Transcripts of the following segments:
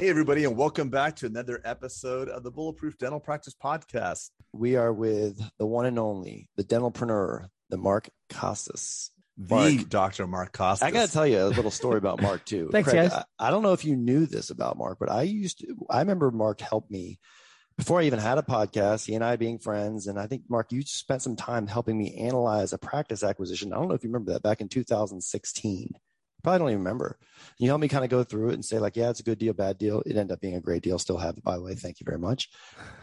Hey, everybody, and welcome back to another episode of the Bulletproof Dental Practice Podcast. We are with the one and only, the dentalpreneur, the Mark Costes. The Mark. Dr. Mark Costes. I got to tell you a little story about Mark too. Thanks, Craig, guys. I, I don't know if you knew this about Mark, but I used to. I remember Mark helped me before I even had a podcast. He and I being friends, and I think Mark, you spent some time helping me analyze a practice acquisition. I don't know if you remember that back in 2016. Probably don't even remember. You helped me kind of go through it and say like, yeah, it's a good deal, bad deal. It ended up being a great deal. Still have it, by the way. Thank you very much.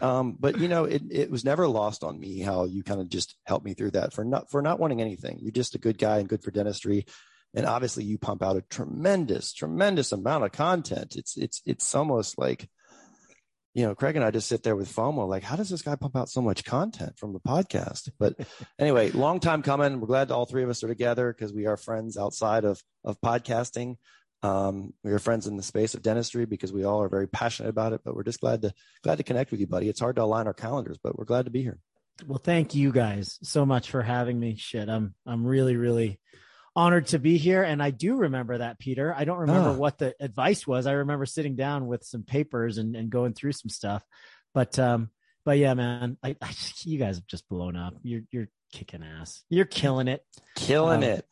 Um, but you know, it, it was never lost on me how you kind of just helped me through that for not for not wanting anything. You're just a good guy and good for dentistry. And obviously you pump out a tremendous, tremendous amount of content. It's it's it's almost like, you know, Craig and I just sit there with FOMO, like, how does this guy pump out so much content from the podcast? But anyway, long time coming. We're glad all three of us are together because we are friends outside of of podcasting. Um, we are friends in the space of dentistry because we all are very passionate about it. But we're just glad to glad to connect with you, buddy. It's hard to align our calendars, but we're glad to be here. Well, thank you guys so much for having me. Shit, I'm I'm really really honored to be here, and I do remember that, Peter. I don't remember Ah. what the advice was. I remember sitting down with some papers and, and going through some stuff, but um, but yeah, man, I, I you guys have just blown up. You're you're kicking ass. You're killing it. Killing Um, it.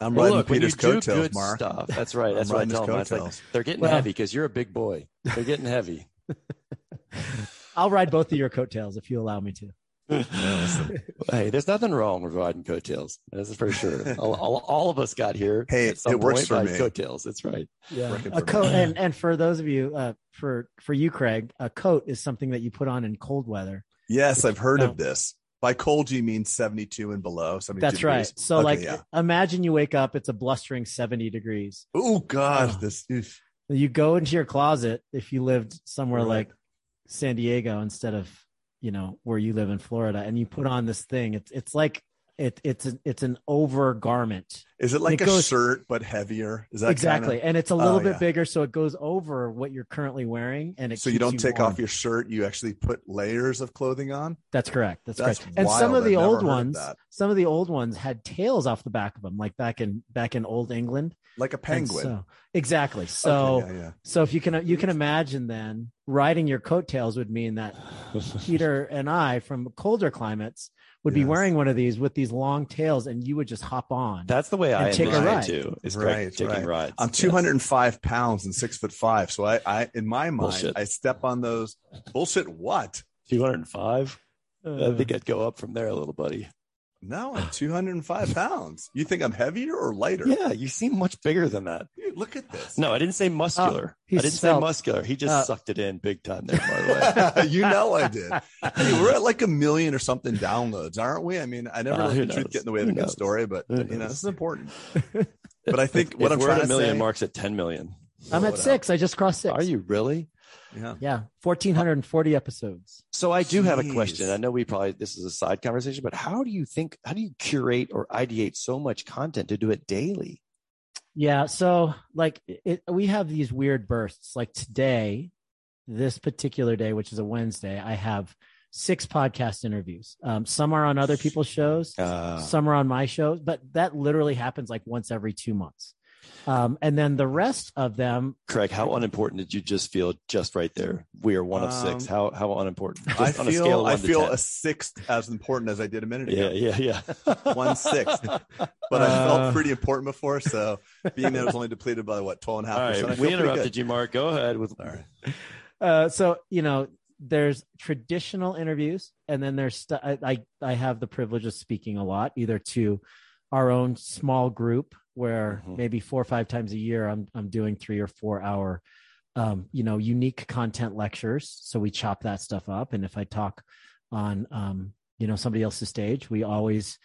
I'm Well, riding look, Peter's coattails, good Mark. stuff. That's right. That's what I tell them. It's like, they're getting Well- heavy because you're a big boy. They're getting heavy. I'll ride both of your coattails if you allow me to. hey, there's nothing wrong with riding coattails. That's for sure. all, all, all of us got here. Hey, at some it works point for me. Coattails. That's right. Yeah, a coat, and and for those of you, uh, for for you, Craig, a coat is something that you put on in cold weather. Yes, I've heard No. of this. By cold, you mean 72 and below. 72 That's degrees. right. So, Okay, like, yeah. imagine you wake up, it's a blustering 70 degrees. oh, God. Oh. This, oof. You go into your closet if you lived somewhere Right. like San Diego instead of, you know, where you live in Florida, and you put on this thing. It's it's like it it's a, it's an over garment. Is it like It a goes- shirt, but heavier? Is that exactly, Kinda, and it's a little Oh, bit yeah. bigger, so it goes over what you're currently wearing, and it so you don't take warm. off your shirt. You actually put layers of clothing on. That's correct. That's, That's correct. And some of the I've old ones, that. some of the old ones had tails off the back of them, like back in back in old England. Like a penguin. So, exactly. So Okay, yeah, yeah. so if you can you can imagine then riding your coattails would mean that Peter and I from colder climates would be wearing one of these with these long tails, and you would just hop on. That's the way I And take a it ride. too. Is Right, Craig taking right. rides. I'm Yes. 205 pounds and six foot five. So I, I in my mind, Bullshit. I step on those bullshit. What? 205. I Uh, think I'd go up from there a little, buddy. No, I'm 205 pounds. You think I'm heavier or lighter? Yeah, you seem much bigger than that. Dude, look at this. No, I didn't say muscular. he I didn't say muscular. He just uh, sucked it in big time there, by the way. you know I did. Hey, we're at like a million or something downloads, aren't we? I mean, I never Uh, let who the truth get in the way of Who a good knows? story, but Who you know, this is important. But I think what if I'm we're trying at a to million, say, Mark's at 10 million. I'm blow at it six. I just crossed six. Are you really? Yeah. Yeah, fourteen hundred and forty episodes. So I do have a question. I know we probably this is a side conversation, but how do you think how do you curate or ideate so much content to do it daily? Yeah. So like it, we have these weird bursts. Like today, this particular day, which is a Wednesday, I have six podcast interviews. Um, some are on other people's shows, Uh, some are on my shows, but that literally happens like once every two months. Um, and then the rest of them, Craig, how unimportant did you just feel just right there? We are one of six. Um, How how unimportant? Just I on a scale feel of I one to feel 10. a sixth as important as I did a minute ago yeah, yeah, yeah. One sixth. But I Uh, felt pretty important before, so being that it was only depleted by what 12 and a half All percent. Right, we interrupted you, Mark. Go ahead with. All right. uh, so you know, there's traditional interviews, and then there's st- I, I I have the privilege of speaking a lot, either to our own small group where Mhm. maybe four or five times a year I'm I'm doing three or four hour, um, you know, unique content lectures. So we chop that stuff up, and if I talk on um, you know somebody else's stage, we always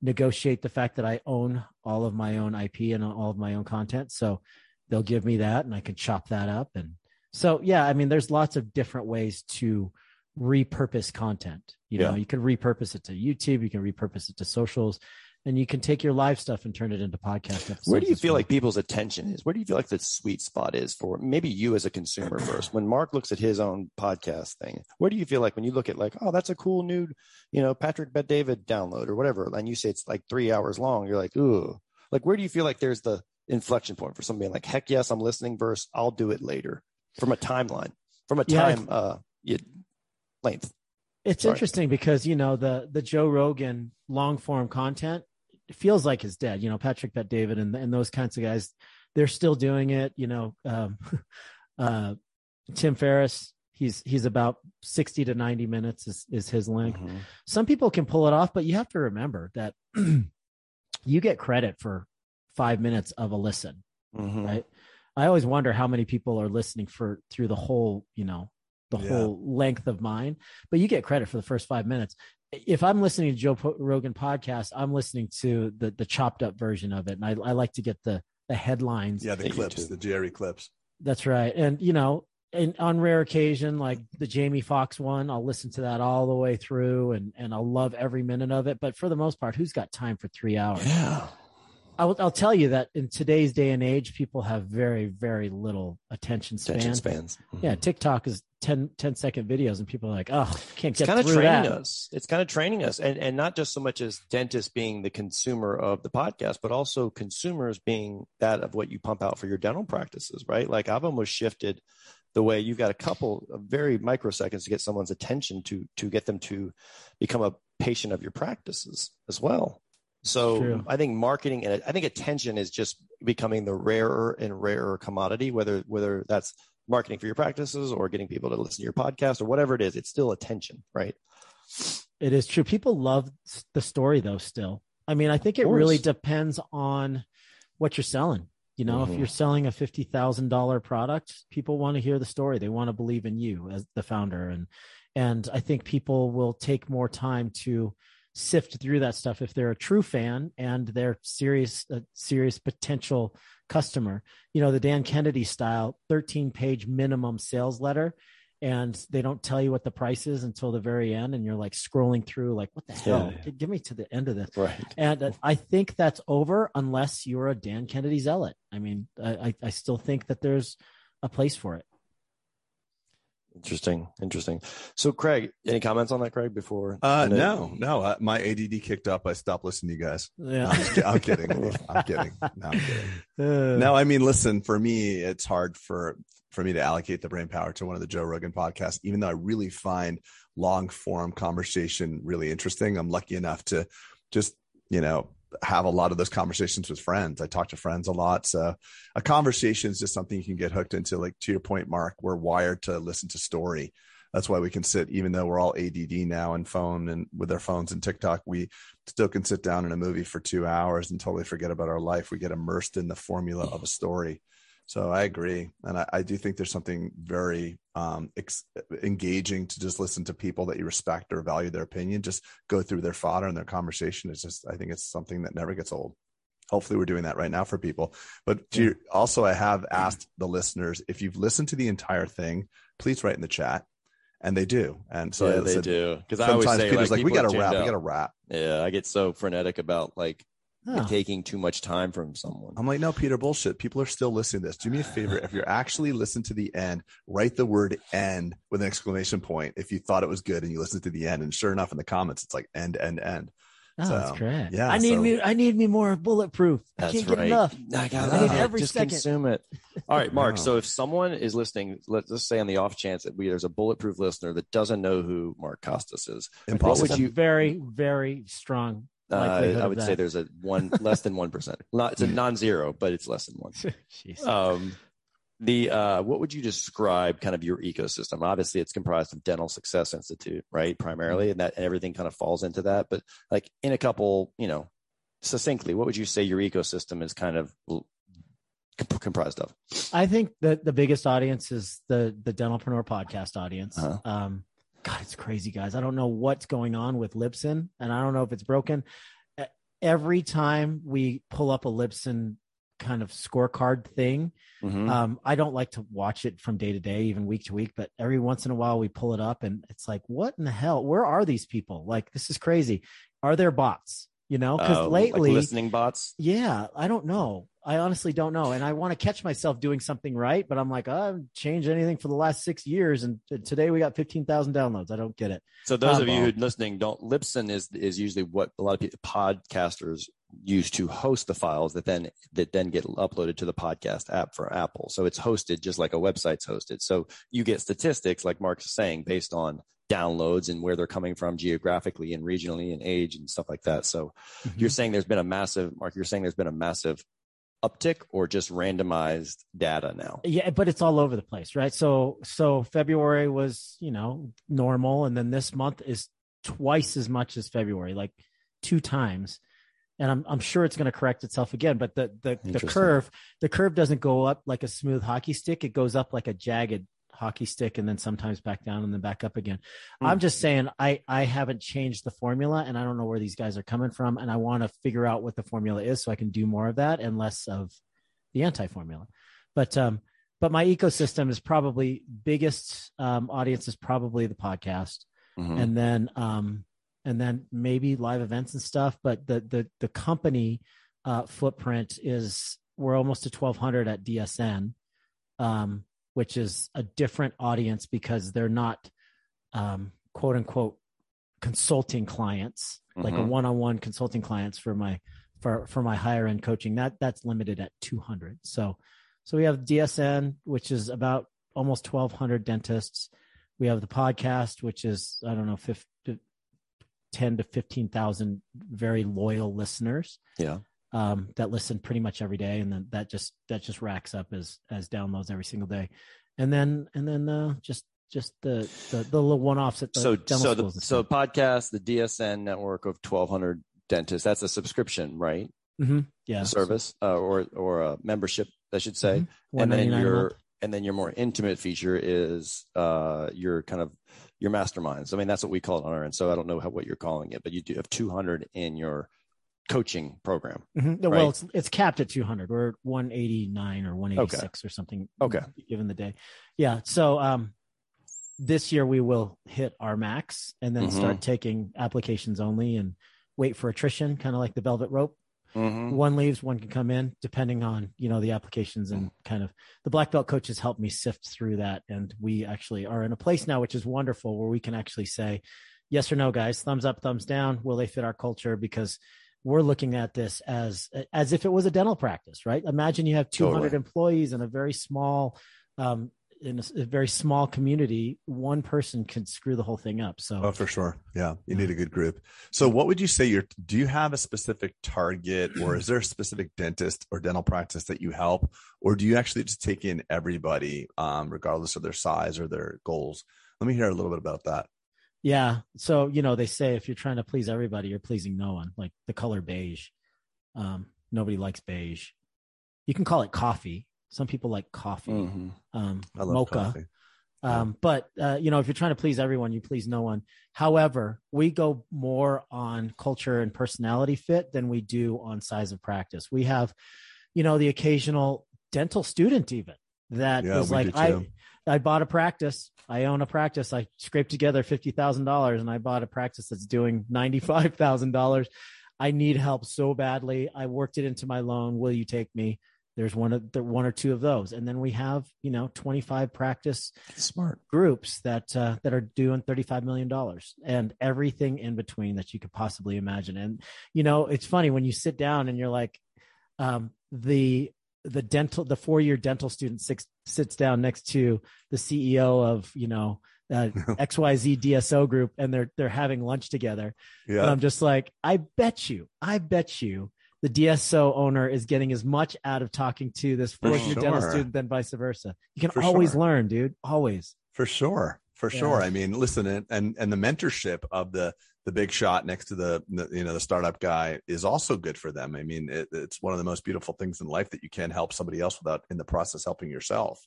negotiate the fact that I own all of my own IP and all of my own content. So they'll give me that, and I can chop that up and so yeah, I mean, there's lots of different ways to repurpose content. You know, Yeah. you can repurpose it to YouTube, you can repurpose it to socials, and you can take your live stuff and turn it into podcast episodes. Where do you feel well. like people's attention is? Where do you feel like the sweet spot is for maybe you as a consumer first? When Mark looks at his own podcast thing, where do you feel like when you look at like, oh, that's a cool new, you know, Patrick Bet David download or whatever, and you say it's like three hours long, you're like, ooh, like where do you feel like there's the inflection point for somebody like, heck yes, I'm listening. Versus, I'll do it later. from a timeline, from a Yeah, time uh, yeah, length. It's Sorry. interesting because you know the the Joe Rogan long form content feels like is dead. You know Patrick Bet David and and those kinds of guys, they're still doing it. You know, um, uh, Tim Ferriss, he's he's about sixty to ninety minutes is is his length. Mhm. Some people can pull it off, but you have to remember that you get credit for five minutes of a listen. Mhm. Right. I always wonder how many people are listening for through the whole, you know, the Yeah. whole length of mine, but you get credit for the first five minutes. If I'm listening to Joe Po- Rogan podcast, I'm listening to the the chopped up version of it, and I, I like to get the the headlines. Yeah, the clips, the Jerry clips. That's right, and you know, and on rare occasion, like the Jamie Foxx one, I'll listen to that all the way through, and and I'll love every minute of it. But for the most part, who's got time for three hours? Yeah. I'll, I'll tell you that in today's day and age, people have very, very little attention span. Attention spans. Mhm. Yeah, TikTok is 10, 10 second videos, and people are like, "Oh, can't it's get kind of through training that." us. It's kind of training us, and and not just so much as dentists being the consumer of the podcast, but also consumers being that of what you pump out for your dental practices, right? Like I've almost shifted the way you've got a couple of very microseconds to get someone's attention to to get them to become a patient of your practices as well. So True. I think marketing and I think attention is just becoming the rarer and rarer commodity, whether whether that's marketing for your practices or getting people to listen to your podcast or whatever it is, it's still attention, right? It is true. People love the story, though. Still, I mean, I think it really depends on what you're selling. You know, Mhm. if you're selling a fifty thousand dollar product, people want to hear the story. They want to believe in you as the founder, and and I think people will take more time to sift through that stuff if they're a true fan and they're serious, a serious potential customer. You know, the Dan Kennedy style, thirteen page minimum sales letter. And they don't tell you what the price is until the very end, and you're like scrolling through, like, what the hell? Yeah. Give me to the end of this. Right. And uh, I think that's over unless you're a Dan Kennedy zealot. I mean, I- I still think that there's a place for it. Interesting. Interesting. So, Craig, any comments on that, Craig? Before Uh, I no, no. Uh, my ADD kicked up. I stopped listening to you guys. No, Yeah. I'm, I'm kidding. I'm kidding. No, I'm kidding. Uh, No, I mean, listen. For me, it's hard for for me to allocate the brain power to one of the Joe Rogan podcasts, even though I really find long form conversation really interesting. I'm lucky enough to just you know have a lot of those conversations with friends. I talk to friends a lot, so a conversation is just something you can get hooked into. Like to your point, Mark, we're wired to listen to story. That's why we can sit, even though we're all ADD now and phone and with our phones and TikTok, we still can sit down in a movie for two hours and totally forget about our life. We get immersed in the formula of a story. So I agree, and I, I do think there's something very um, ex- engaging to just listen to people that you respect or value their opinion. Just go through their fodder and their conversation. It's just I think it's something that never gets old. Hopefully, we're doing that right now for people. But to your, also, I have asked the listeners if you've listened to the entire thing, please write in the chat, and they do. And so yeah, they do. Because I always sometimes say, Peter's like, like, "We got to wrap. We got to wrap." Yeah, I get so frenetic about like oh, taking too much time from someone. I'm like, no, Peter, bullshit. People are still listening to this. Do me a favor. If you're actually listening to the end, write the word end with an exclamation point if you thought it was good and you listened to the end. And sure enough, in the comments, it's like end, end, end. oh, that's so, great. yeah, I need so- me. I need me more bulletproof. I That's can't right. get enough. I, got I need it. every Just second. consume it. All right, Mark. Wow. So if someone is listening, let's just say on the off chance that we there's a bulletproof listener that doesn't know who Mark Costes is, Impossible. would It's a you- very, very strong. Uh, I would say there's a one less than one percent. Not it's a non-zero, but it's less than one. Um, the uh, what would you describe kind of your ecosystem? Obviously, it's comprised of Dental Success Institute, right, primarily, and that and everything kind of falls into that. But like in a couple, you know, succinctly, what would you say your ecosystem is kind of comp- comprised of? I think that the biggest audience is the the Dentalpreneur podcast audience. Uh-huh. Um, God, it's crazy, guys. I don't know what's going on with Libsyn, and I don't know if it's broken. Every time we pull up a Libsyn kind of scorecard thing, Mhm. um, I don't like to watch it from day to day, even week to week. But every once in a while, we pull it up, and it's like, what in the hell? Where are these people? Like, this is crazy. Are there bots? You know, because Uh, like lately, listening bots. yeah, I don't know. I honestly don't know. And I want to catch myself doing something right, but I'm like, I haven't changed anything for the last six years. And today we got 15,000 downloads. I don't get it. So those of you who listening don't Libsyn is is usually what a lot of people, podcasters use to host the files that then that then get uploaded to the podcast app for Apple. So it's hosted just like a website's hosted. So you get statistics, like Mark's saying, based on downloads and where they're coming from geographically and regionally and age and stuff like that. So mm-hmm. you're saying there's been a massive, Mark, you're saying there's been a massive uptick or just randomized data now? Yeah, but it's all over the place, right? So so February was, you know, normal and then this month is twice as much as February, like two times. And I'm I'm sure it's going to correct itself again, but the the the curve the curve doesn't go up like a smooth hockey stick, it goes up like a jagged hockey stick and then sometimes back down and then back up again. Mm. I'm just saying I I haven't changed the formula and I don't know where these guys are coming from and I want to figure out what the formula is so I can do more of that and less of the anti formula. But um but my ecosystem is probably biggest um, audience is probably the podcast mm-hmm. and then um and then maybe live events and stuff but the the the company uh footprint is we're almost to 1200 at DSN um which is a different audience because they're not um, quote unquote consulting clients, mm-hmm. like a mm-hmm. one-on-one consulting clients for my for for my higher end coaching. That that's limited at 200. So so we have DSN, which is about almost 1,200 dentists. We have the podcast, which is I don't know, 50, 10 to 15,000 very loyal listeners. Yeah um, that listen pretty much every day, and then that just that just racks up as as downloads every single day, and then and then uh, just just the the, the little one offs at the so so the so podcast the DSN network of twelve hundred dentists. That's a subscription, right? Mm-hmm. Yeah, a service uh, or or a membership, I should say, mm-hmm. and then your and then your more intimate feature is uh, your kind of your masterminds. I mean, that's what we call it on our end. So I don't know how, what you're calling it, but you do have 200 in your coaching program. Mm-hmm. Right? Well, it's it's capped at 200. We're 189 or 186 okay. or something. Okay. Given the day, yeah. So um, this year we will hit our max and then mm-hmm. start taking applications only and wait for attrition, kind of like the velvet rope. Mm-hmm. One leaves, one can come in, depending on you know the applications and kind of the black belt coaches help me sift through that, and we actually are in a place now, which is wonderful, where we can actually say yes or no, guys, thumbs up, thumbs down. Will they fit our culture? Because we're looking at this as as if it was a dental practice, right? Imagine you have 200 totally. employees in a very small um, in a, a, very small community, one person can screw the whole thing up. So, oh, for sure, yeah, you need a good group. So, what would you say? Your do you have a specific target, or is there a specific dentist or dental practice that you help, or do you actually just take in everybody, um, regardless of their size or their goals? Let me hear a little bit about that. Yeah. So, you know, they say if you're trying to please everybody, you're pleasing no one. Like the color beige. Um, nobody likes beige. You can call it coffee. Some people like coffee. Mm-hmm. Um, mocha. Coffee. Um, but uh, you know, if you're trying to please everyone, you please no one. However, we go more on culture and personality fit than we do on size of practice. We have, you know, the occasional dental student even that yeah, is like, I I bought a practice. I own a practice. I scraped together fifty thousand dollars, and I bought a practice that's doing ninety five thousand dollars. I need help so badly. I worked it into my loan. Will you take me? There's one of the one or two of those, and then we have you know 25 practice smart groups that uh, that are doing 35 million dollars and everything in between that you could possibly imagine. And you know, it's funny when you sit down and you're like, um, the the dental the four year dental student six, sits down next to the CEO of you know uh, XYZ DSO group and they're they're having lunch together. Yeah. And I'm just like, I bet you, I bet you the DSO owner is getting as much out of talking to this fourth year sure. dental student than vice versa. You can For always sure. learn, dude. Always. For sure. For yeah. sure. I mean, listen, and and the mentorship of the the big shot next to the, the, you know the startup guy is also good for them. I mean it, it's one of the most beautiful things in life that you can help somebody else without in the process helping yourself.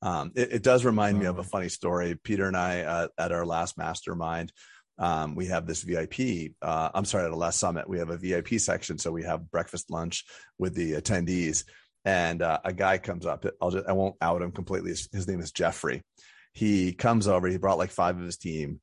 Um, it, it, does remind me of a mm. funny story. Peter and i uh, at our last mastermind um, we have this vip uh, i'm sorry at the last summit we have a vip section. So we have breakfast lunch with the attendees. And uh, a guy comes up I'll just, i won't out him completely. His, his name is jeffrey. He comes over he brought like five of his team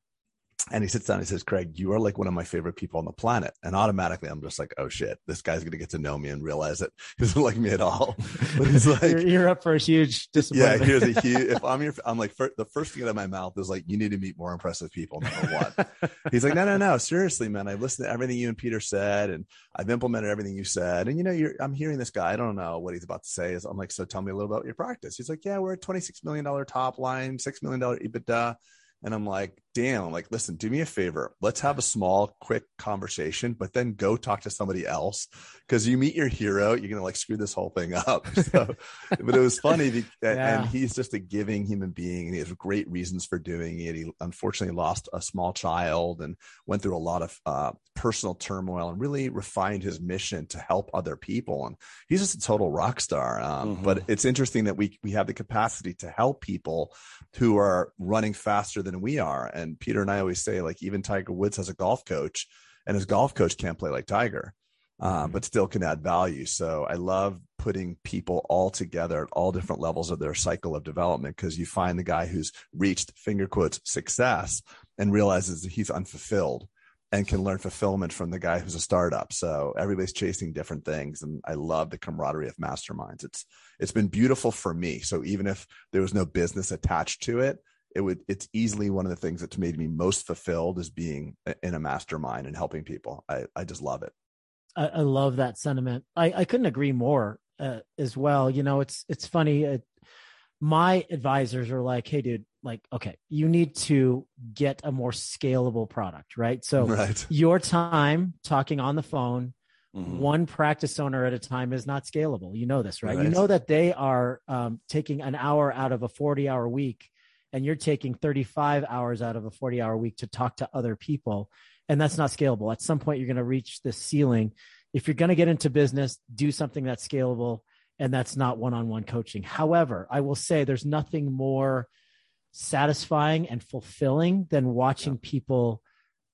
and he sits down and he says, Craig, you are like one of my favorite people on the planet. And automatically I'm just like, oh shit, this guy's going to get to know me and realize that he doesn't like me at all. But he's like, you're, you're, up for a huge disappointment. Yeah, here's a huge, if I'm your, I'm like, for, the first thing out of my mouth is like, you need to meet more impressive people, number one. he's like, no, no, no, seriously, man. I've listened to everything you and Peter said and I've implemented everything you said. And you know, you're, I'm hearing this guy, I don't know what he's about to say is I'm like, so tell me a little about your practice. He's like, yeah, we're a $26 million top line, $6 million EBITDA. And I'm like, damn, I'm like, listen, do me a favor. Let's have a small, quick conversation, but then go talk to somebody else. Cause you meet your hero, you're going to like screw this whole thing up. So, but it was funny. Because, yeah. And he's just a giving human being and he has great reasons for doing it. He unfortunately lost a small child and went through a lot of uh, personal turmoil and really refined his mission to help other people. And he's just a total rock star. Um, mm-hmm. But it's interesting that we, we have the capacity to help people who are running faster than we are. And Peter and I always say, like, even Tiger Woods has a golf coach, and his golf coach can't play like Tiger, um, but still can add value. So I love putting people all together at all different levels of their cycle of development because you find the guy who's reached finger quotes success and realizes that he's unfulfilled and can learn fulfillment from the guy who's a startup. So everybody's chasing different things. And I love the camaraderie of masterminds. It's, it's been beautiful for me. So even if there was no business attached to it, it would it's easily one of the things that's made me most fulfilled is being in a mastermind and helping people. I i just love it. I, I love that sentiment. I i couldn't agree more uh, as well. You know it's it's funny uh, my advisors are like hey dude like okay you need to get a more scalable product right? So right. your time talking on the phone mm-hmm. one practice owner at a time is not scalable. You know this right, right. you know that they are um, taking an hour out of a 40 hour week and you're taking 35 hours out of a 40 hour week to talk to other people and that's not scalable. At some point you're going to reach the ceiling. If you're going to get into business do something that's scalable and that's not one-on-one coaching. However i will say there's nothing more satisfying and fulfilling than watching people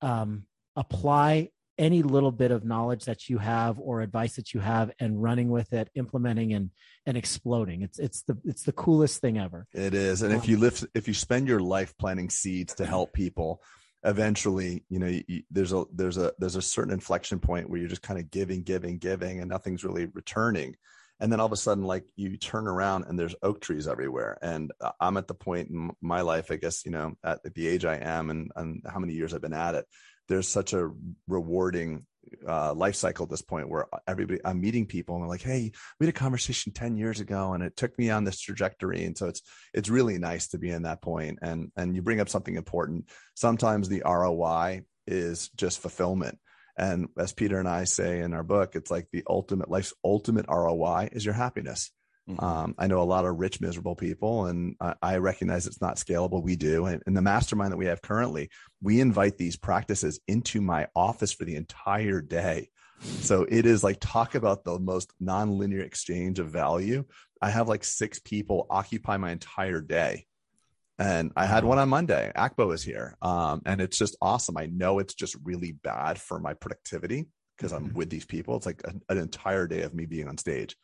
um, apply any little bit of knowledge that you have or advice that you have and running with it implementing and and exploding. It's it's the it's the coolest thing ever. It is. And if you lift if you spend your life planting seeds to help people eventually you know you, there's a there's a there's a certain inflection point where you're just kind of giving giving giving and nothing's really returning. And then all of a sudden like you turn around and there's oak trees everywhere. And uh, i'm at the point in my life i guess you know at the age i am and, and how many years i've been at it there's such a rewarding uh, life cycle at this point where everybody I'm meeting people and they're like, hey, we had a conversation 10 years ago and it took me on this trajectory. And so it's it's really nice to be in that point. And and you bring up something important. Sometimes the ROI is just fulfillment. And as Peter and I say in our book, it's like the ultimate life's ultimate ROI is your happiness. Mm-hmm. Um, I know a lot of rich, miserable people, and I, I recognize it's not scalable. We do. And in the mastermind that we have currently, we invite these practices into my office for the entire day. So it is like talk about the most nonlinear exchange of value. I have like six people occupy my entire day. And I had one on Monday. Akbo is here. Um, and it's just awesome. I know it's just really bad for my productivity because I'm mm-hmm. with these people. It's like an entire day of me being on stage.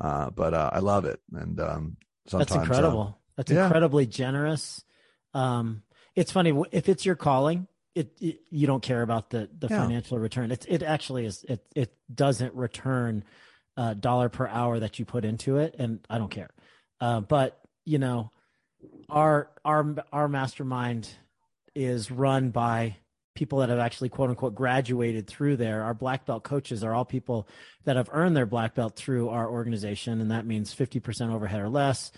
Uh, but uh, I love it, and um, that's uh, incredible. that's yeah. incredibly generous. Um, it's funny if it's your calling, it, it you don't care about the the yeah. financial return. It it actually is. It it doesn't return a dollar per hour that you put into it, and I don't care. Uh, but you know, our our our mastermind is run by people that have actually quote unquote graduated through there. Our black belt coaches are all people that have earned their black belt through our organization. And that means 50% overhead or less,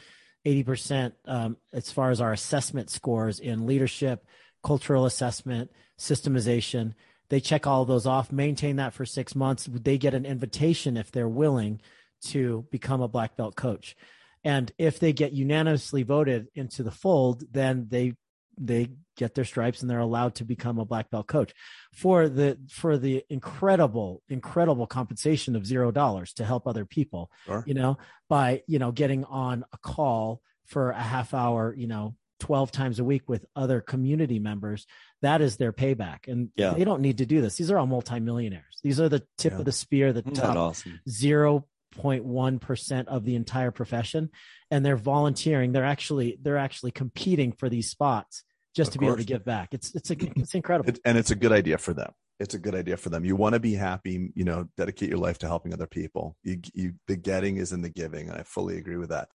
80% um, as far as our assessment scores in leadership, cultural assessment, systemization. They check all of those off, maintain that for six months. They get an invitation if they're willing to become a black belt coach. And if they get unanimously voted into the fold, then they they get their stripes and they're allowed to become a black belt coach for the for the incredible incredible compensation of zero dollars to help other people sure. you know by you know getting on a call for a half hour you know 12 times a week with other community members that is their payback and yeah. they don't need to do this these are all multimillionaires these are the tip yeah. of the spear the top awesome. 0.1% of the entire profession and they're volunteering they're actually they're actually competing for these spots just Of to be able to give back. It's it's a, it's incredible. It, and it's a good idea for them. It's a good idea for them. You want to be happy, you know, dedicate your life to helping other people. You, you, the getting is in the giving. And I fully agree with that.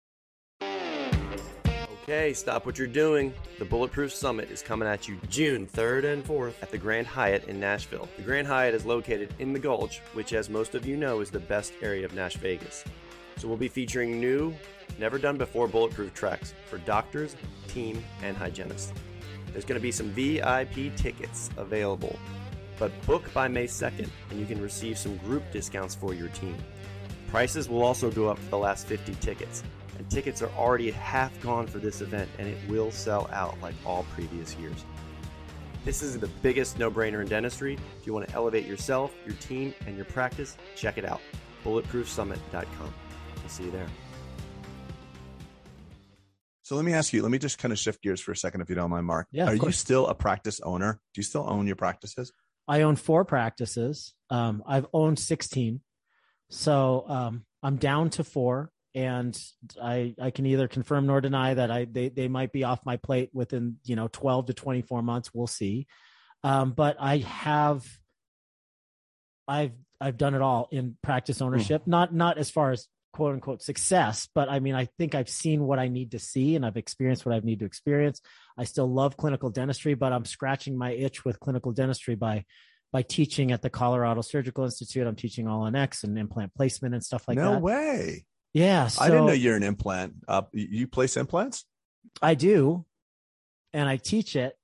Okay, stop what you're doing. The Bulletproof Summit is coming at you June 3rd and 4th at the Grand Hyatt in Nashville. The Grand Hyatt is located in the Gulch, which, as most of you know, is the best area of Nash Vegas. So we'll be featuring new, never done before bulletproof tracks for doctors, team, and hygienists. There's going to be some VIP tickets available, but book by May 2nd and you can receive some group discounts for your team. Prices will also go up for the last 50 tickets, and tickets are already half gone for this event, and it will sell out like all previous years. This is the biggest no brainer in dentistry. If you want to elevate yourself, your team, and your practice, check it out. BulletproofSummit.com. I'll see you there. So let me ask you, let me just kind of shift gears for a second, if you don't mind, Mark. Yeah, Are you still a practice owner? Do you still own your practices? I own four practices. Um, I've owned 16. So um, I'm down to four. And I, I can either confirm nor deny that I they, they might be off my plate within you know 12 to 24 months. We'll see. Um, but I have I've I've done it all in practice ownership. Not not as far as quote unquote success, but I mean I think I've seen what I need to see and I've experienced what I need to experience. I still love clinical dentistry, but I'm scratching my itch with clinical dentistry by by teaching at the Colorado Surgical Institute. I'm teaching all on X and implant placement and stuff like that. no way. Yeah, I didn't know you're an implant. Uh, you place implants? I do, and I teach it,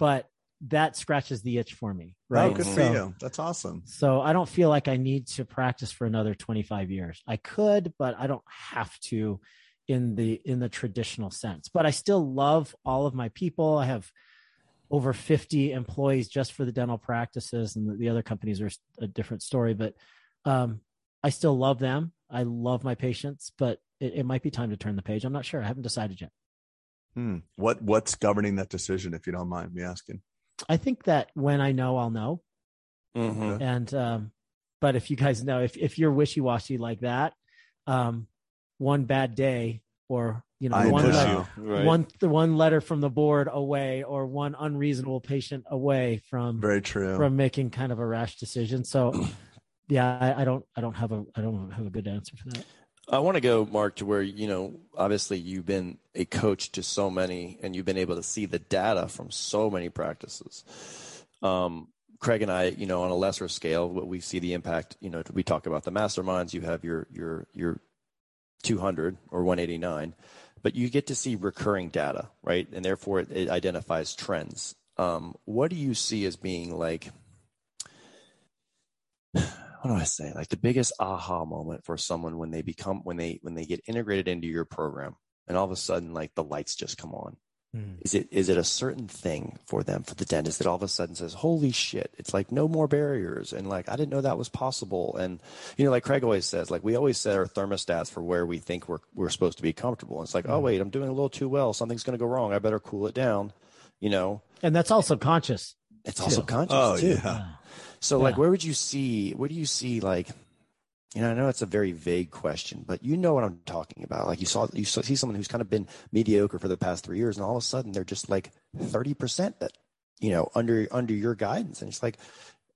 but that scratches the itch for me. Right. Oh, good for you. That's awesome. So I don't feel like I need to practice for another 25 years. I could, but I don't have to in the in the traditional sense. But I still love all of my people. I have over 50 employees just for the dental practices and the, the other companies are a different story, but um I still love them. I love my patients, but it, it might be time to turn the page. I'm not sure. I haven't decided yet. Hmm. What What's governing that decision, if you don't mind me asking? I think that when I know, I'll know. Mhm. and um but if you guys know if if you're wishy-washy like that um one bad day or you know I one letter, you. Right. one the one letter from the board away or one unreasonable patient away from Very true. from making kind of a rash decision so yeah I, I don't i don't have a i don't have a good answer for that I want to go, Mark, to where, you know, obviously you've been a coach to so many and you've been able to see the data from so many practices. Um, Craig and I, you know, on a lesser scale, what we see the impact, you know, we talk about the masterminds, you have your, your, your 200 or 189, but you get to see recurring data, right? And therefore it, it identifies trends. Um, what do you see as being like, what do I say? Like the biggest aha moment for someone when they become when they when they get integrated into your program, and all of a sudden like the lights just come on. Hmm. Is it is it a certain thing for them for the dentist that all of a sudden says, "Holy shit!" It's like no more barriers, and like I didn't know that was possible. And you know, like Craig always says, like we always set our thermostats for where we think we're we're supposed to be comfortable. And it's like, oh hmm. wait, I'm doing a little too well. Something's going to go wrong. I better cool it down. You know, and that's all subconscious it's all Too. subconscious Oh too. yeah. So like where would you see where do you see like you know, I know it's a very vague question, but you know what I'm talking about. Like you saw you saw, see someone who's kind of been mediocre for the past three years and all of a sudden they're just like thirty percent that you know, under under your guidance. And it's like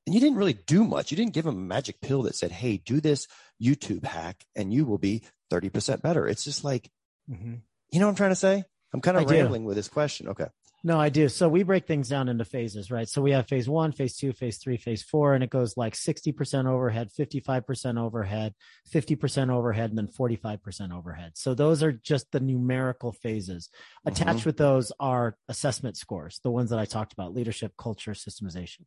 and you didn't really do much. You didn't give them a magic pill that said, Hey, do this YouTube hack and you will be thirty percent better. It's just like Mhm. you know what I'm trying to say? I'm kind I of do. rambling with this question. Okay. No, I do. So we break things down into phases, right? So we have phase one, phase two, phase three, phase four, and it goes like 60% overhead, 55% overhead, 50% overhead, and then 45% overhead. So those are just the numerical phases. Attached with those are assessment scores, the ones that I talked about leadership, culture, systemization,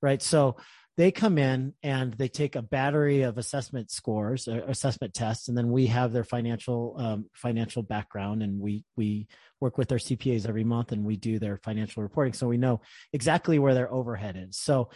right? So they come in and they take a battery of assessment scores assessment tests and then we have their financial um, financial background and we we work with our cpas every month and we do their financial reporting so we know exactly where their overhead is so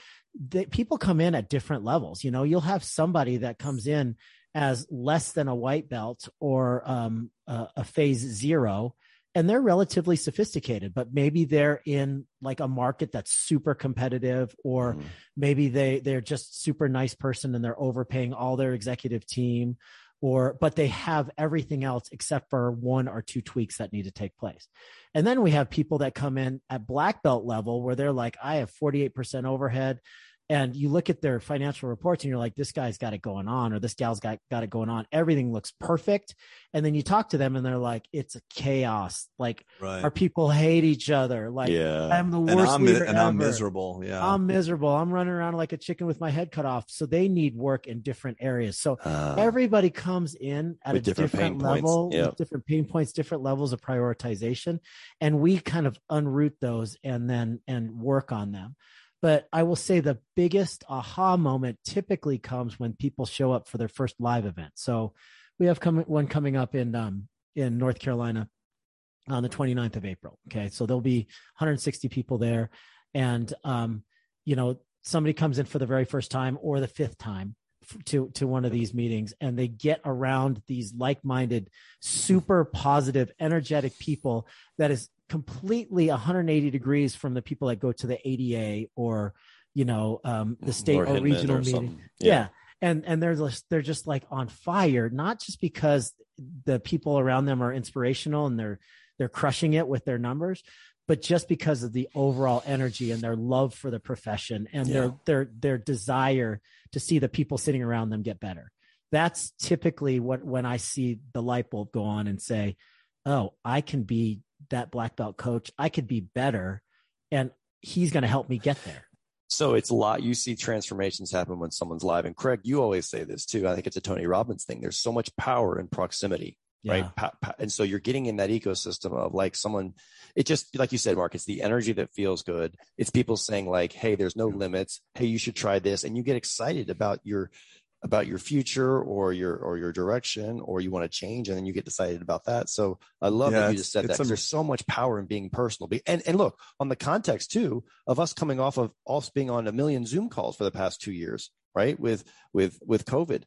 the, people come in at different levels you know you'll have somebody that comes in as less than a white belt or um, a, a phase zero and they're relatively sophisticated but maybe they're in like a market that's super competitive or Mhm. maybe they they're just super nice person and they're overpaying all their executive team or but they have everything else except for one or two tweaks that need to take place. And then we have people that come in at black belt level where they're like, I have 48% overhead and you look at their financial reports and you're like this guy's got it going on or this gal's got got it going on. Everything looks perfect. And then you talk to them and they're like it's a chaos. Like Right. our people hate each other. Like yeah. i'm the and worst I'm, leader and I'm miserable. Yeah. i'm miserable. I'm running around like a chicken with my head cut off. So they need work in different areas. So Uh, everybody comes in at a different different, level with different pain points different levels of prioritization and we kind of unroot those and then and work on them but i will say the biggest aha moment typically comes when people show up for their first live event. So we have come, one coming up in um in north carolina on the 29th of april okay? So there'll be 160 people there. And um you know somebody comes in for the very first time or the fifth time to to one of these meetings and they get around these like-minded super positive energetic people that is completely 180 degrees from the people that go to the ADA or you know um, the state or or, regional or meeting something. yeah. and and they're just they're just like on fire not just because the people around them are inspirational and they're they're crushing it with their numbers but just because of the overall energy and their love for the profession and Yeah. their their their desire to see the people sitting around them get better that's typically what when i see the light bulb go on and say oh i can be that black belt coach i could be better and he's going to help me get there So it's a lot. You see transformations happen when someone's live. And Craig, you always say this too. I think it's a Tony Robbins thing. There's so much power in proximity, right? Pa- pa- and so you're getting in that ecosystem of like someone, it just, like you said, Mark, it's the energy that feels good. It's people saying like, Hey, there's no limits. Hey, you should try this. And you get excited about your, about your future or your, or your direction, or you want to change. And then you get decided about that. So I love Yeah, that you just said that 'cause there's so much power in being personal. Be- And, and look on the context too of us coming off of us being on a million Zoom calls for the past two years, right? With with with COVID,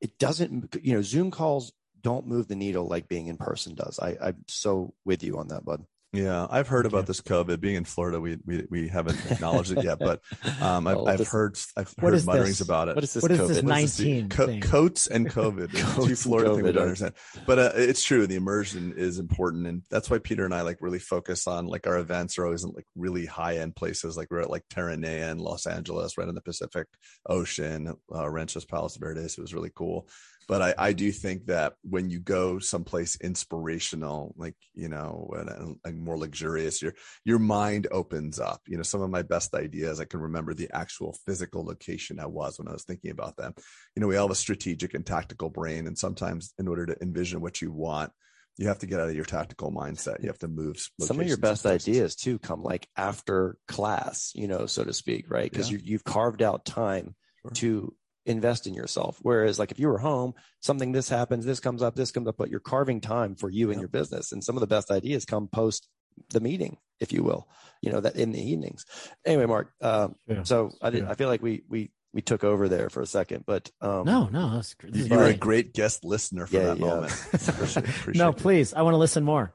it doesn't. You know, Zoom calls don't move the needle like being in person does. I, I'm so with you on that, bud. Yeah, I've heard Thank about this COVID. Being in Florida, we we, we haven't acknowledged it yet, but um, I've, Oh, I've this- heard I've heard is mutterings this? about it. What is this? What is COVID? this this? 19 Co- coats and COVID. Coats two Florida things we don't understand. But uh, it's true. The immersion is important, and that's why Peter and I like really focus on like our events are always in like really high end places. Like we're at like Terranea in Los Angeles, right in the Pacific Ocean, uh, Ranchos Palos Verdes. It was really cool. But I, I do think that when you go someplace inspirational, like you know, and, and more luxurious, your your mind opens up. You know, some of my best ideas, I can remember the actual physical location I was when I was thinking about them. You know, we all have a strategic and tactical brain, and sometimes in order to envision what you want, you have to get out of your tactical mindset. You have to move. Some of your best ideas too come like after class, you know, so to speak, right? Because Yeah. you, you've carved out time Sure. to invest in yourself. Whereas, like if you were home, something this happens, this comes up, this comes up, but you're carving time for you and Yeah. your business. And some of the best ideas come post the meeting, if you will, you know, that in the evenings. Anyway, Mark. Um, Yeah. so I did. Yeah. I feel like we we we took over there for a second, but um, no no that's great. You, is you were a great. great guest listener for Yeah, that yeah. moment. Appreciate, appreciate no it. please i want to listen more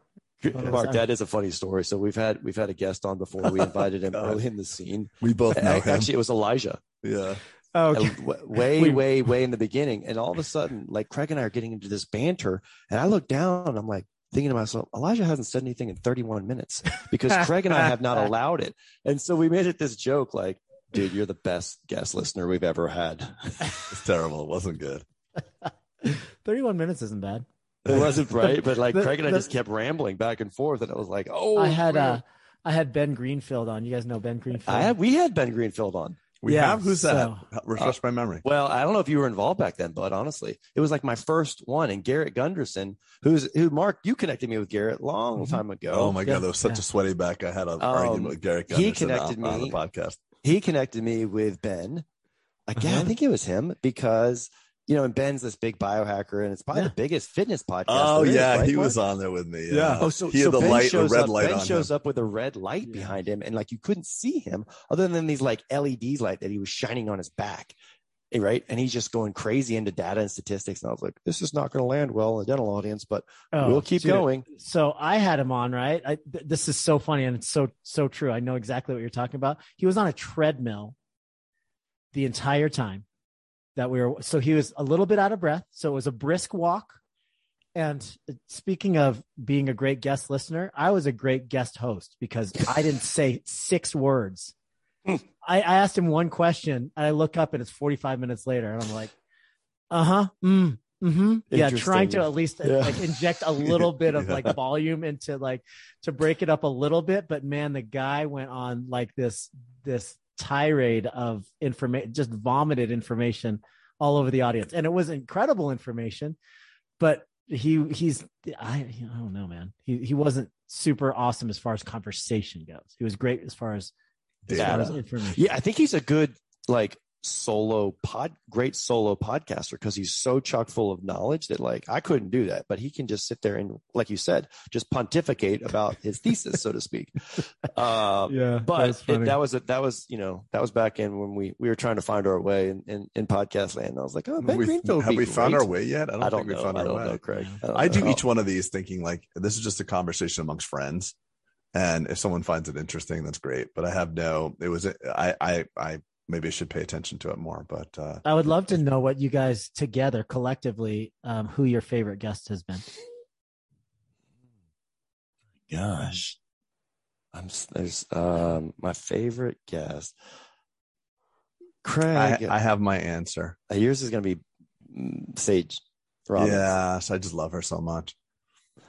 Mark, that is a funny story. So we've had we've had a guest on before. We invited him early in the scene. We both know him. Actually, it was Elijah. yeah. Oh And w- way, We- way, way in the beginning. And all of a sudden, like Craig and I are getting into this banter, and I look down and I'm like thinking to myself, Elijah hasn't said anything in 31 minutes because Craig and I have not allowed it. And so we made it this joke like, dude, you're the best guest listener we've ever had. It's terrible. It wasn't good. 31 minutes isn't bad It wasn't right, but like The- Craig and I the- just kept rambling back and forth, and it was like, oh, i had uh i had ben greenfield on you guys know ben greenfield I had, we had Ben Greenfield on. We Yeah, have who's so- that? Refresh my memory. Well, I don't know if you were involved back then, but honestly, it was like my first one. And Garrett Gunderson, who's who, Mark, you connected me with Garrett long Mhm. time ago. Oh my yeah, god, that was such yeah. a sweaty back. I had an Um, argument with Garrett. he Gunderson connected on, on the podcast. He connected me with Ben. Again, I Uh-huh. think it was him because you know, and Ben's this big biohacker, and it's probably Yeah. the biggest fitness podcast. Oh there is, yeah, right, he Mark? was on there with me. Yeah. Oh, so, he so had the Ben light, the shows red up, light Ben on shows him. up with a red light Yeah. behind him, and like you couldn't see him other than these like LEDs light that he was shining on his back. Eh, Right. And he's just going crazy into data and statistics. And I was like, this is not going to land well in the dental audience, but Oh, we'll keep dude. going. so I had him on, right? I, th- this is so funny and it's so so true. I know exactly what you're talking about. He was on a treadmill the entire time, that we were so he was a little bit out of breath. So it was a brisk walk. And speaking of being a great guest listener i was a great guest host because i didn't say six words. I, I asked him one question and i look up and it's 45 minutes later and i'm like uh-huh mm, mm-hmm. Yeah trying to at least yeah. like inject a little bit of yeah. like volume into like to break it up a little bit. But man the guy went on like this this tirade of information, just vomited information all over the audience. And it was incredible information, but he he's I, I don't know, man. He he wasn't super awesome as far as conversation goes. He was great as far as, as, far as information. Yeah, I think he's a good like solo pod great solo podcaster because he's so chock full of knowledge that like I couldn't do that but he can just sit there and like you said just pontificate about his thesis so to speak. Uh, yeah but it, that was a, that was you know that was back in when we we were trying to find our way in in, in podcast land I was like oh Ben we, Greenfield have we great. found our way yet? I don't, I don't think know, we found I our way know, Craig. I, I do know. each one of these thinking like this is just a conversation amongst friends and if someone finds it interesting that's great but I have no it was I I I maybe I should pay attention to it more. But uh, I would love to know what you guys together collectively, um, who your favorite guest has been. Gosh, I'm there's um, my favorite guest. Craig, I, I have my answer. Uh, yours is going to be mm, Sage. Robbins. Yes, I just love her so much.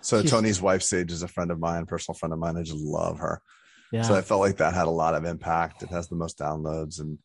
So She's, Tony's wife, Sage, is a friend of mine, personal friend of mine. I just love her. Yeah. So I felt like that had a lot of impact. It has the most downloads, and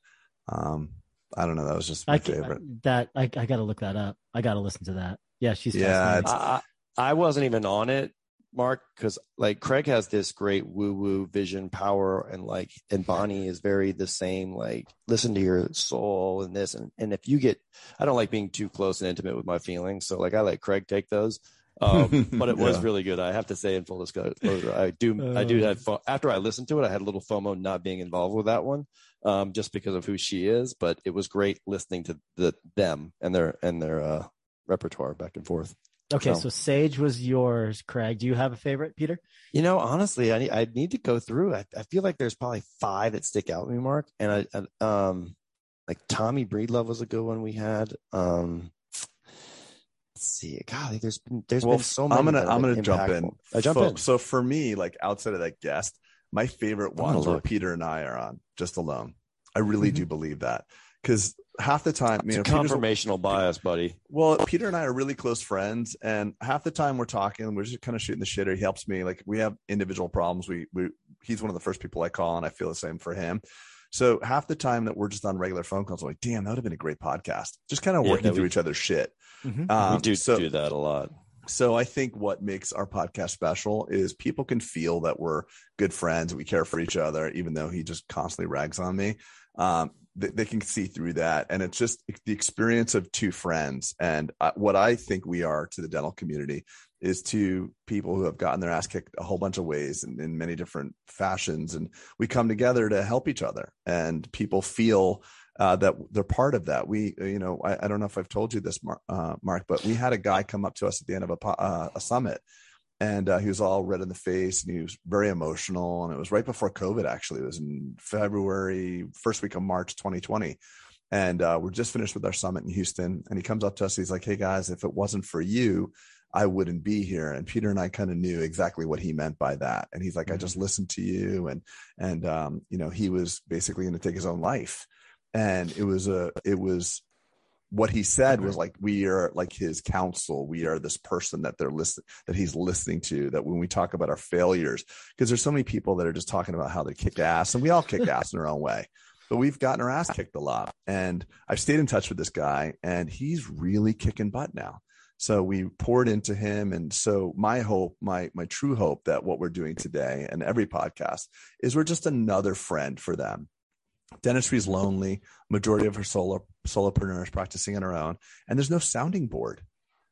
um, I don't know. That was just my I, favorite. That I, I got to look that up. I got to listen to that. Yeah, she's yeah. I, I wasn't even on it, Mark, because like Craig has this great woo woo vision power, and like and Bonnie is very the same. Like listen to your soul and this, and and if you get, I don't like being too close and intimate with my feelings, so like I let Craig take those. Um, but it was yeah. really good. I have to say, in full disclosure, I do, I do uh. have after I listened to it, I had a little FOMO not being involved with that one, um, just because of who she is. But it was great listening to the them and their and their uh, repertoire back and forth. Okay, so. so. Sage was yours, Craig. Do you have a favorite, Peter? You know, honestly, I need, I need to go through. I, I feel like there's probably five that stick out to me, Mark. And I, I um, like Tommy Breedlove was a good one we had. Um, let's see. God, there's been there's well, been so many. I'm gonna I'm gonna jump in. I jump in. So for me, like outside of that guest, my favorite ones where Peter and I are on just alone. I really mm-hmm. do believe that because half the time, you know, confirmational Peter's, bias, buddy. Well, Peter and I are really close friends, and half the time we're talking, we're just kind of shooting the shit. Or he helps me. Like we have individual problems. We we he's one of the first people I call, and I feel the same for him. So half the time that we're just on regular phone calls, I'm like, damn, that would have been a great podcast. Just kind of yeah, working through we, each other's shit. Mm-hmm. Um, we do so, do that a lot. So I think what makes our podcast special is people can feel that we're good friends, we care for each other, even though he just constantly rags on me. Um, they, they, can see through that, and it's just the experience of two friends. And uh, what I think we are to the dental community is to people who have gotten their ass kicked a whole bunch of ways and in many different fashions, and we come together to help each other, and people feel uh, that they're part of that. We, you know, I, I don't know if I've told you this, Mark, uh, Mark, but we had a guy come up to us at the end of a, uh, a summit and uh, he was all red in the face and he was very emotional. And it was right before COVID, actually. It was in February, first week of March 2020. And uh, we're just finished with our summit in Houston. And he comes up to us. He's like, Hey guys, if it wasn't for you, I wouldn't be here. And Peter and I kind of knew exactly what he meant by that. And he's like, mm-hmm. I just listened to you. And, and, um, you know, he was basically going to take his own life and it was a it was what he said was like we are like his counsel. We are this person that they're listening that he's listening to that when we talk about our failures because there's so many people that are just talking about how they kick ass and we all kick ass in our own way. But we've gotten our ass kicked a lot. And i've stayed in touch with this guy and he's really kicking butt now. So we poured into him. And so my hope my my true hope that what we're doing today and every podcast is we're just another friend for them Dentistry is lonely. Majority of her solo solopreneurs practicing on her own, and there's no sounding board.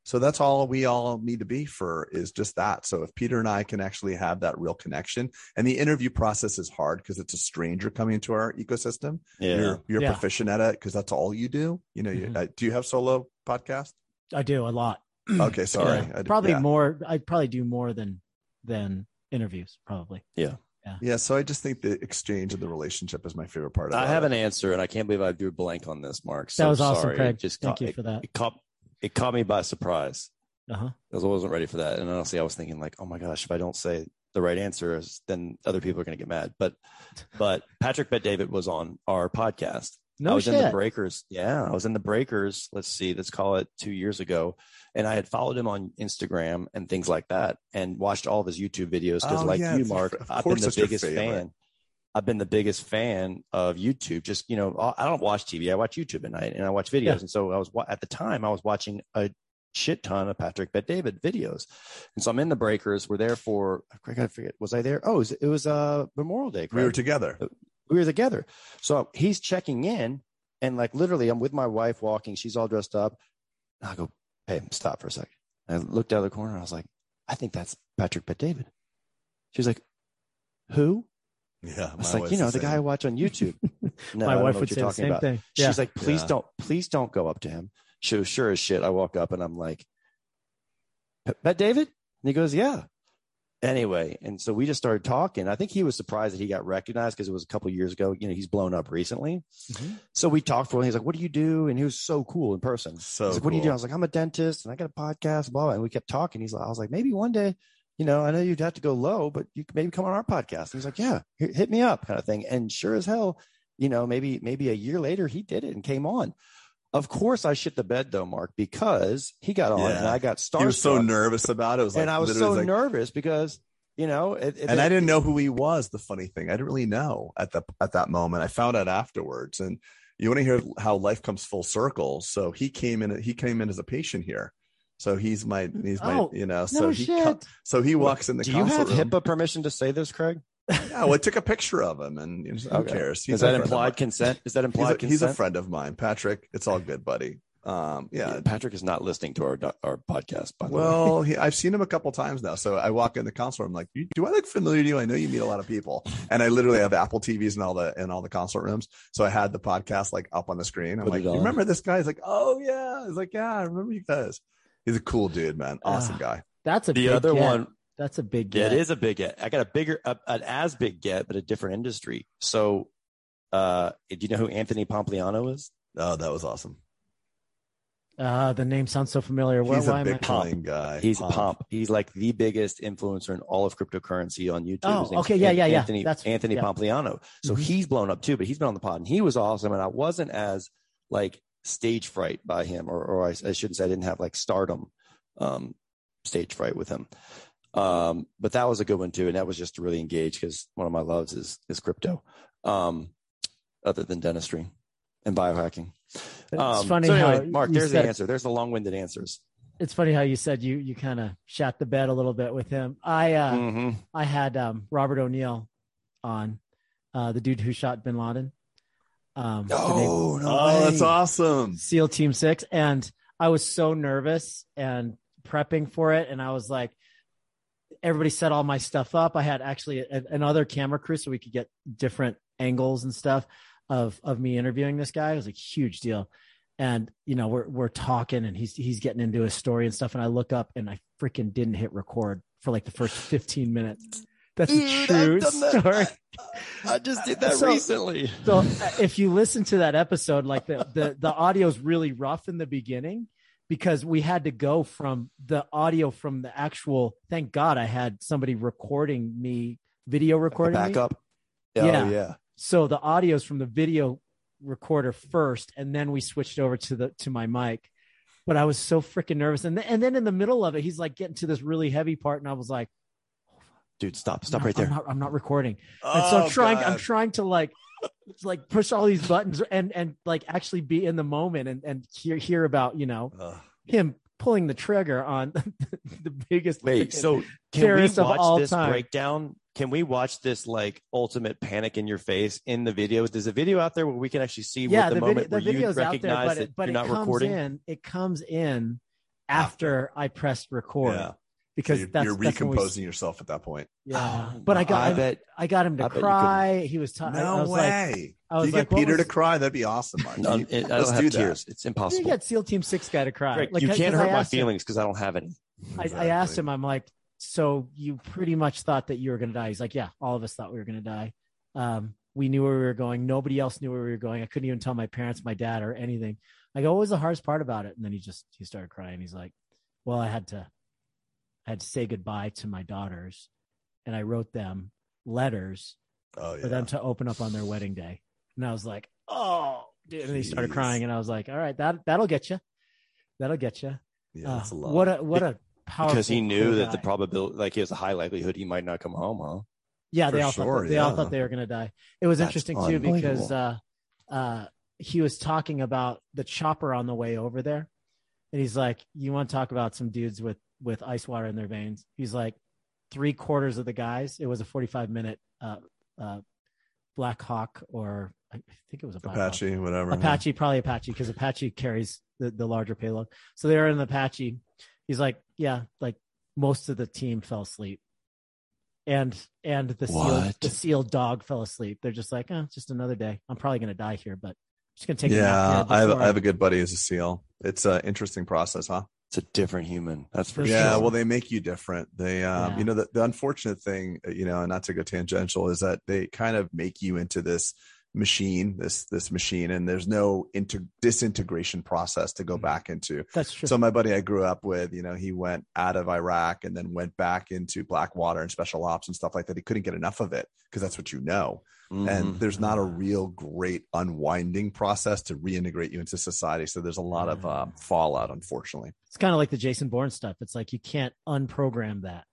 So that's all we all need to be for is just that. So if Peter and I can actually have that real connection, and the interview process is hard because it's a stranger coming into our ecosystem. Yeah, you're, you're yeah. proficient at it because that's all you do. You know, mm-hmm. you, uh, do you have solo podcast? I do a lot. Okay, sorry. Yeah. Probably yeah. more. I probably do more than than interviews. Probably. Yeah. Yeah. So I just think the exchange of the relationship is my favorite part of it. I have an answer, and I can't believe I drew blank on this, Mark. So that was awesome, sorry. Craig. It just Thank caught, you it, for that. it caught it caught me by surprise Uh huh. because I wasn't ready for that. And honestly, I was thinking like, oh my gosh, if I don't say the right answer, then other people are going to get mad. But but Patrick Bet David was on our podcast. No I was shit. in the breakers. Yeah, I was in the breakers. Let's see, let's call it two years ago. And I had followed him on Instagram and things like that and watched all of his YouTube videos because, Oh, like yeah, you, Mark, I've been the biggest fan. I've been the biggest fan of YouTube. Just, you know, I don't watch TV. I watch YouTube at night and I watch videos. Yeah. And so I was, at the time, I was watching a shit ton of Patrick Bet David videos. And so I'm in the breakers. We're there for, I gotta forget, was I there? Oh, it was, it was uh, Memorial Day. We were together. We were together. So he's checking in, and like literally, I'm with my wife walking. She's all dressed up. And I go, "Hey, stop for a second. And I looked out of the corner. And I was like, "I think that's Patrick Bet David." She's like, "Who?" Yeah. I was like, "You know, the same. guy I watch on YouTube." No, My wife would say you're the same about. thing. She's like, "Please Yeah. don't, please don't go up to him." She was sure as shit. I walk up and I'm like, "Bet David?" And he goes, "Yeah." Anyway, and so we just started talking. I think he was surprised that he got recognized because it was a couple years ago. You know, he's blown up recently. Mhm. So we talked for a while. He's like, "What do you do?" And he was so cool in person. So like, "What do you do?" I was like, "I'm a dentist and I got a podcast." Blah blah. And we kept talking. He's like, "I was like, maybe one day, you know, I know you'd have to go low, but you could maybe come on our podcast." And he's like, "Yeah, hit me up," kind of thing. And sure as hell, you know, maybe maybe a year later he did it and came on. Of course, I shit the bed though, Mark, because he got on and I got starstruck. He was so nervous about it. It was like, and I was literally so like- nervous because you know, it, it- and I didn't know who he was. The funny thing, I didn't really know at the at that moment. I found out afterwards, and you want to hear how life comes full circle. So he came in. He came in as a patient here. So he's my he's my Oh, you know. No So he co- shit. so he walks in the Do you have room. HIPAA permission to say this, Craig? Yeah, well, I took a picture of him, and you know, who Okay. cares? Is that a friend of implied consent? Is that He's implied a, consent? he's a friend of mine, Patrick. It's all good, buddy. Um, yeah. Patrick is not listening to our our podcast. By the way, Well, he, I've seen him a couple times now. So I walk in the consult room, like, do I look familiar to you? I know you meet a lot of people, and I literally have Apple TVs in all the in all the consult rooms. So I had the podcast like up on the screen. I'm Put like, it you remember this guy? He's like, oh yeah. He's like, yeah, I remember you guys. He's a cool dude, man. Awesome Ah. guy. That's a the big other get. one, That's a big get. it is a big get. I got a bigger, a, an as big get, but a different industry. So, uh, do you know who Anthony Pompliano is? Oh, that was awesome. Uh, the name sounds so familiar. Why, He's why a am I- Bitcoin guy. He's a pomp. He's like the biggest influencer in all of cryptocurrency on YouTube. Oh, okay. Yeah, yeah, yeah. Anthony, That's- Anthony yeah. Pompliano. So Mhm. he's blown up too, but he's been on the pod and he was awesome. And I wasn't as like stage fright by him, or, or I, I shouldn't say I didn't have like stardom, um, stage fright with him. Um, but that was a good one too. And that was just to really engage because one of my loves is, is crypto. Um, other than dentistry and biohacking. It's Um, funny so how anyway, Mark, there's said- the answer. There's the long-winded answers. It's funny how you said you you kind of shot the bed a little bit with him. I uh Mhm. I had um Robert O'Neill on, uh the dude who shot Bin Laden. Um, Oh, no oh, that's awesome. SEAL Team Six, and I was so nervous and prepping for it, and I was like, everybody set all my stuff up. I had actually a, another camera crew so we could get different angles and stuff of of me interviewing this guy. It was a huge deal, and you know we're we're talking, and he's he's getting into his story and stuff, and I look up and I freaking didn't hit record for like the first fifteen minutes. That's Dude, true story. I just did that So- recently. So if you listen to that episode, like the the the audio is really rough in the beginning because we had to go from the audio from the actual. Thank God I had somebody recording me, video recording me. Back up. Yeah. Oh, yeah. So the audio is from the video recorder first, and then we switched over to the to my mic. But I was so freaking nervous, and then, and then in the middle of it, he's like getting to this really heavy part, and I was like, Dude, stop. Stop "No, right there. I'm not, I'm not recording. And so Oh, I'm trying, I'm trying to like, like push all these buttons and and like actually be in the moment and and hear hear about you know Ugh. him pulling the trigger on the biggest. Wait, so can we watch this time. breakdown? Can we watch this like ultimate panic in your face in the video? There's a video out there where we can actually see yeah, what the, the, moment video, the where you out there, but it, but you're it not comes recording. in. It comes in after I pressed record Yeah. So because you're, that's you're that's when we- recomposing yourself at that point. yeah, Oh, but I got I I, bet. I got him to bet you cry. He was. T- I No was like, way. I was you like, get what Peter to cry. That'd be awesome, Mark. No, it, I let's don't do have that. tears. It's impossible. you impossible. get SEAL Team Six guy to cry. Greg, Like, you 'cause can't hurt my feelings because I don't have any. I, I asked him, I'm like, so you pretty much thought that you were going to die. He's like, yeah, all of us thought we were going to die. Um, we knew where we were going. Nobody else knew where we were going. I couldn't even tell my parents, my dad, or anything. I go, what was the hardest part about it? And then he just he started crying. He's like, well, I had to, I had to say goodbye to my daughters, and I wrote them letters Oh yeah. for them to open up on their wedding day. And I was like, oh, dude. And he started crying, and I was like, all right, that that'll get you, that'll get you. yeah, that's a lot. what a what a powerful because he knew that the probability, like he has a high likelihood he might not come home, huh? Yeah, they all sure, thought they all thought they were going to die. It was That's interesting too because uh, uh, he was talking about the chopper on the way over there, and he's like, "You want to talk about some dudes with with ice water in their veins?" He's like, three quarters of the guys. It was a forty five minute uh, uh, Black Hawk or I think it was a Black Hawk. Apache, whatever. Apache, probably Apache, because Apache carries the, the larger payload. So they are in the Apache. He's like, yeah, like most of the team fell asleep. And and the seal the seal dog fell asleep. They're just like, oh, it's just another day. I'm probably gonna die here, but I'm just gonna take a Yeah, I have, I have a good buddy who's a SEAL. It's an interesting process, huh? It's a different human. That's for For yeah, sure. well, they make you different. They, um, Yeah. you know, the, the unfortunate thing, uh, you know, and not to go tangential, is that they kind of make you into this machine, this this machine, and there's no inter- disintegration process to go Mm-hmm. back into. That's true. So my buddy I grew up with, you know, he went out of Iraq and then went back into Blackwater and special ops and stuff like that. He couldn't get enough of it because that's what you know. Mhm. And there's not a real great unwinding process to reintegrate you into society. So there's a lot of um, fallout, unfortunately. it's kind of like the Jason Bourne stuff. It's like you can't unprogram that.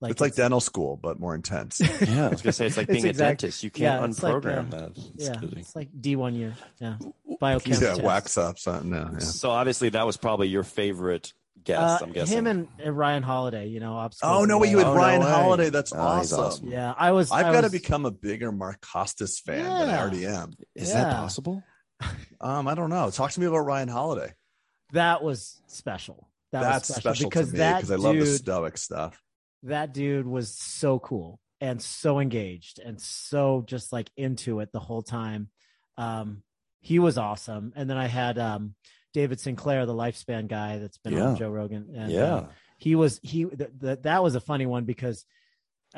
Like it's like dental school, but more intense. yeah, I was gonna say it's like It's being exact- a dentist. You can't yeah, it's like, unprogram uh, that. It's yeah, kidding. it's like D one year. Yeah, biochem. yeah, test. wax up something. No, yeah. So obviously that was probably your favorite guest. Uh, I'm guessing him and, and Ryan Holiday. You know, obstacle Oh no, wait, you had Oh, Ryan way. Holiday. That's Oh, awesome. awesome. Yeah, I was. I've got to become a bigger Mark Costes fan than I already am. is yeah. that possible? Um, I don't know. Talk to me about Ryan Holiday. That was special. That That's was special, because to me that because I love the stoic stuff. that dude was so cool and so engaged and so just like into it the whole time. Um, he was awesome. And then I had um, David Sinclair, the lifespan guy that's been Yeah. on Joe Rogan. And, yeah. uh, he was he th- th- that was a funny one because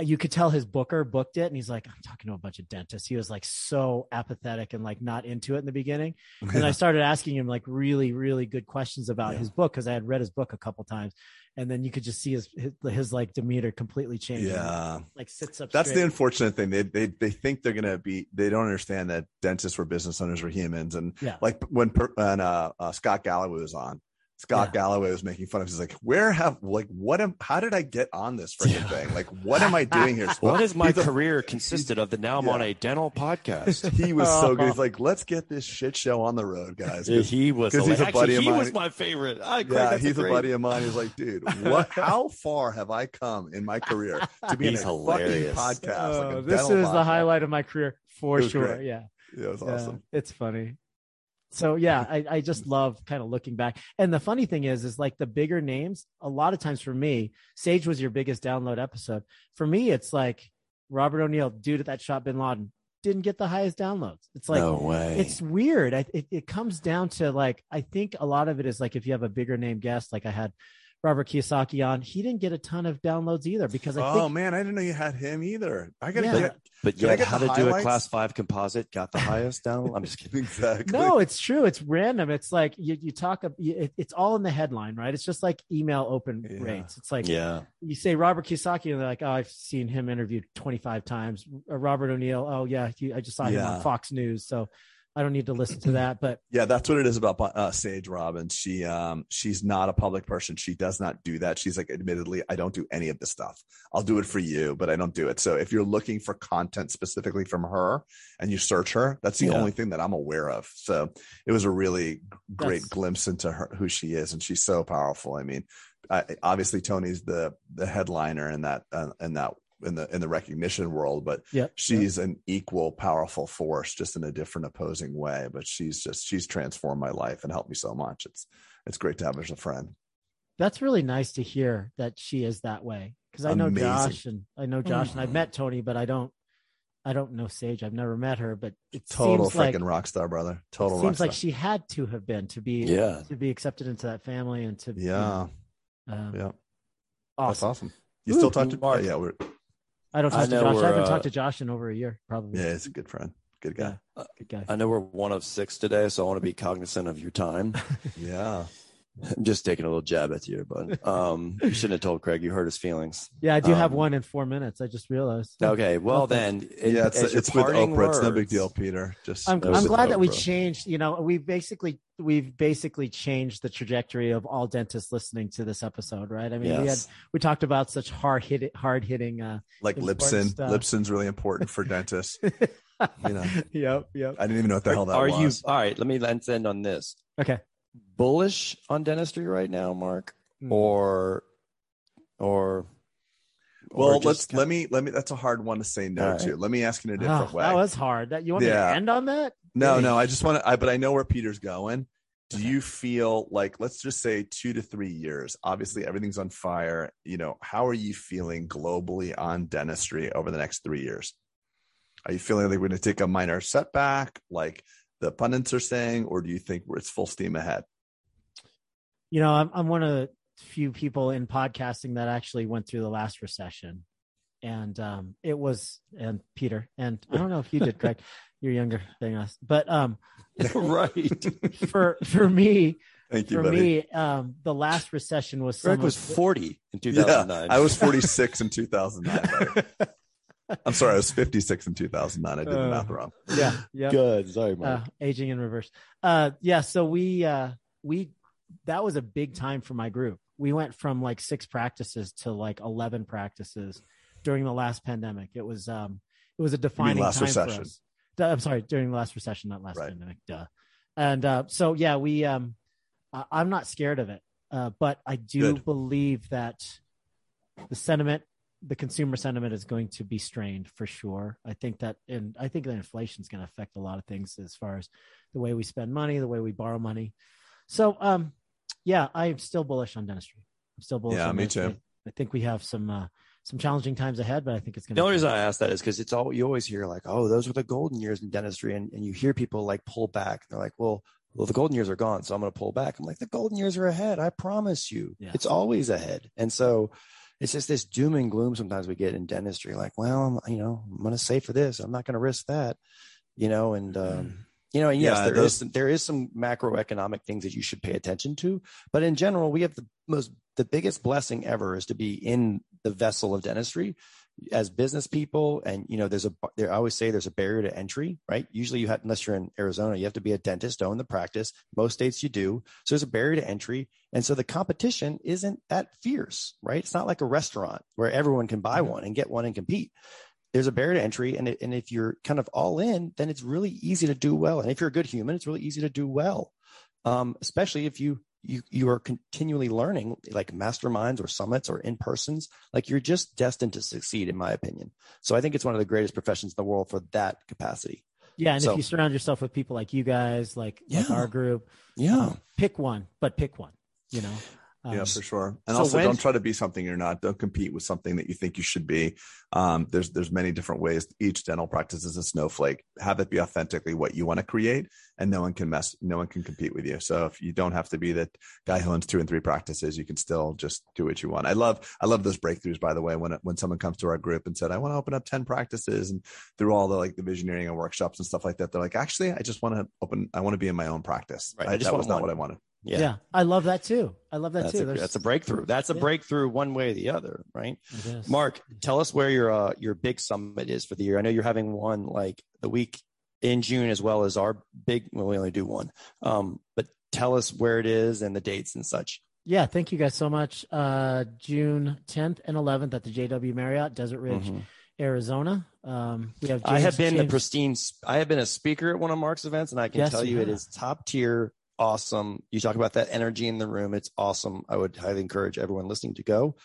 you could tell his booker booked it and he's like i'm talking to a bunch of dentists he was like so apathetic and like not into it in the beginning and i started asking him like really really good questions about Yeah. his book because i had read his book a couple times and then you could just see his his, his like demeanor completely change yeah. like sits up That's the unfortunate thing. They they they think they're gonna be. They don't understand that dentists were business owners were humans, and Yeah. like when when uh, uh, Scott Galloway was on, Scott Yeah. Galloway was making fun of. He's like, "Where have like what am? How did I get on this freaking Yeah. thing? Like, what am I doing here? What is my He's a- career consisted of that now I'm Yeah. on a dental podcast? He was so good. He's uh-huh. like, "Let's get this shit show on the road, guys." 'Cause- he was 'cause he's a Actually, buddy of he was my favorite. I agree. yeah, he's a great- buddy of mine. He's like, dude, what? How far have I come in my career to be He's in a hilarious. fucking podcast? like Oh, a this dental is the highlight of my career for sure great. yeah Yeah, it was Yeah, awesome. it's funny. So yeah, I, I just love kind of looking back. And the funny thing is, is like the bigger names, a lot of times for me, Sage was your biggest download episode. For me, it's like Robert O'Neill, dude at that shot bin Laden, didn't get the highest downloads. It's like no way. it's weird. I, it, it comes down to like I think a lot of it is like if you have a bigger name guest, like I had Robert Kiyosaki on, he didn't get a ton of downloads either because I Oh think man, I didn't know you had him either. I gotta Yeah. get but Can I yet, get how the to do a class five composite got the highest down. I'm just kidding. exactly. No, it's true. It's random. It's like you, you talk, ab- you- it, it's all in the headline, right? It's just like email open Yeah. rates. It's like Yeah. you say Robert Kiyosaki, and they're like, oh, I've seen him interviewed 25 times. Uh, Robert O'Neill, oh, yeah, he, I just saw him Yeah. on Fox News. So I don't need to listen to that. But Yeah, that's what it is about uh, Sage Robbins. She um she's not a public person. She does not do that. She's like, admittedly, I don't do any of this stuff. I'll do it for you, but I don't do it. So if you're looking for content specifically from her and you search her, that's the Yeah. only thing that I'm aware of. So it was a really great That's- glimpse into her who she is, and she's so powerful. I mean, I, obviously Tony's the the headliner in that uh, in that in the in the recognition world, but yeah, she's an equal powerful force just in a different opposing way but she's just she's transformed my life and helped me so much it's it's great to have her as a friend that's really nice to hear that she is that way. Because I know Amazing. Josh and I know Josh and I've Mhm. met Tony, but I don't, I don't know Sage. I've never met her, but it total seems like freaking rock star brother total it rock seems star like she had to have been to be Yeah. to be accepted into that family and to you yeah know, um, yeah awesome. that's awesome You still talk to Mark. Yeah, we're I don't I talk to Josh. I haven't uh, talked to Josh in over a year, probably. yeah, he's a good friend, good guy. Good guy. I know we're one of six today, so I want to be cognizant of your time. Yeah, I'm just taking a little jab at you, but um, you shouldn't have told Craig. You hurt his feelings. Yeah, I do have Um, one in four minutes. I just realized. Okay, well Well, then, in- yeah. It's, it's with parting Oprah. It's no big deal, Peter. Just I'm, I'm glad that we changed. You know, we basically we've basically changed the trajectory of all dentists listening to this episode, right? I mean, we had we talked about such hard hit hard hitting. Uh, like Libsyn. stuff. Libsyn's really important for dentists. You know, yep, yep. I didn't even know what the hell that Are was. you all right? Let me let's end on this. Okay. Bullish on dentistry right now, Mark, Hmm. or or or Well, just let's let me let me. That's a hard one to say no All to. Let me ask in a Oh, different way. that was hard. That you want me Yeah. to end on that? No, no, I just want to, I, but I know where Peter's going. Do you feel like, let's just say two to three years? Obviously, everything's on fire. You know, how are you feeling globally on dentistry over the next three years? Are you feeling like we're going to take a minor setback, like the pundits are saying, or do you think we're, it's full steam ahead? You know, I'm I'm one of the few people in podcasting that actually went through the last recession, and um, it was and Peter and I don't know if you did, Greg. You're younger than us, but um, right. for for me, Thank you, for buddy. me, um, the last recession was Greg some was of 40 in yeah, 2009. I was 46 in 2009. I'm sorry, I was 56 in 2009. I did the Uh, math wrong. yeah, yeah. good. Sorry, Mark. uh, aging in reverse. Uh, yeah. So we uh, we that was a big time for my group. We went from like six practices to like eleven practices during the last pandemic. It was um it was a defining last time recession. for us. I'm sorry, during the last recession, not last Right. pandemic. Duh. And uh, so yeah, we um I'm not scared of it, uh, but I do Good. believe that the sentiment the consumer sentiment is going to be strained for sure. I think that, and I think that inflation is going to affect a lot of things as far as the way we spend money, the way we borrow money. So, um, yeah, I'm still bullish on dentistry. I'm still bullish. Yeah, on me dentistry. too. I think we have some uh, some challenging times ahead, but I think it's going to. The only reason I ask that is because it's all you always hear like, oh, those were the golden years in dentistry, and, and you hear people like pull back. They're like, well, well, the golden years are gone, so I'm going to pull back. I'm like, the golden years are ahead. I promise you, Yeah. it's always ahead. And so it's just this doom and gloom sometimes we get in dentistry. Like, well, I'm, you know, I'm going to save for this. I'm not going to risk that, you know, and. um you know, and yes, Yeah, there those- is some, there is some macroeconomic things that you should pay attention to, but in general, we have the most the biggest blessing ever is to be in the vessel of dentistry. As business people and you know there's a there i always say there's a barrier to entry right? Usually you have unless you're in arizona you have to be a dentist to own the practice. Most states you do. So there's a barrier to entry and so the competition isn't that fierce right? It's not like a restaurant where everyone can buy mm-hmm. one and get one and compete there's a barrier to entry and, it, and if you're kind of all in then it's really easy to do well. And if you're a good human it's really easy to do well. Um, especially if you you you are continually learning like masterminds or summits or in persons like you're just destined to succeed in my opinion. So i think it's one of the greatest professions in the world for that capacity. Yeah, and so- if you surround yourself with people like you guys, like, like our group, yeah. um, pick one, but pick one. You know. Yeah, Um, for sure. And so also, when- don't try to be something you're not. Don't compete with something that you think you should be. Um, there's there's many different ways. Each dental practice is a snowflake. Have it be authentically what you want to create, and no one can mess. No one can compete with you. So if you don't have to be that guy who owns two and three practices, you can still just do what you want. I love I love those breakthroughs. By the way, when when someone comes to our group and said, "I want to open up ten practices," and through all the like the visioneering and workshops and stuff like that, they're like, "Actually, I just want to open. I want to be in my own practice. Right. I I, just that was not one. what I wanted." Yeah, yeah. I love that too. I love that that's, too. a, that's a breakthrough that's a Yeah. breakthrough one way or the other right mark tell us where your uh, your big summit is for the year i know you're having one like the week in june as well as our big well we only do one um, but tell us where it is and the dates and such Yeah, thank you guys so much. Uh, June 10th and 11th at the JW Marriott, Desert Ridge, Mhm. Arizona. Um, we have. I have James- been the James- pristine. I have been a speaker at one of Mark's events, and I can Yes, tell you you it is top tier, awesome. You talk about that energy in the room; it's awesome. I would highly encourage everyone listening to go.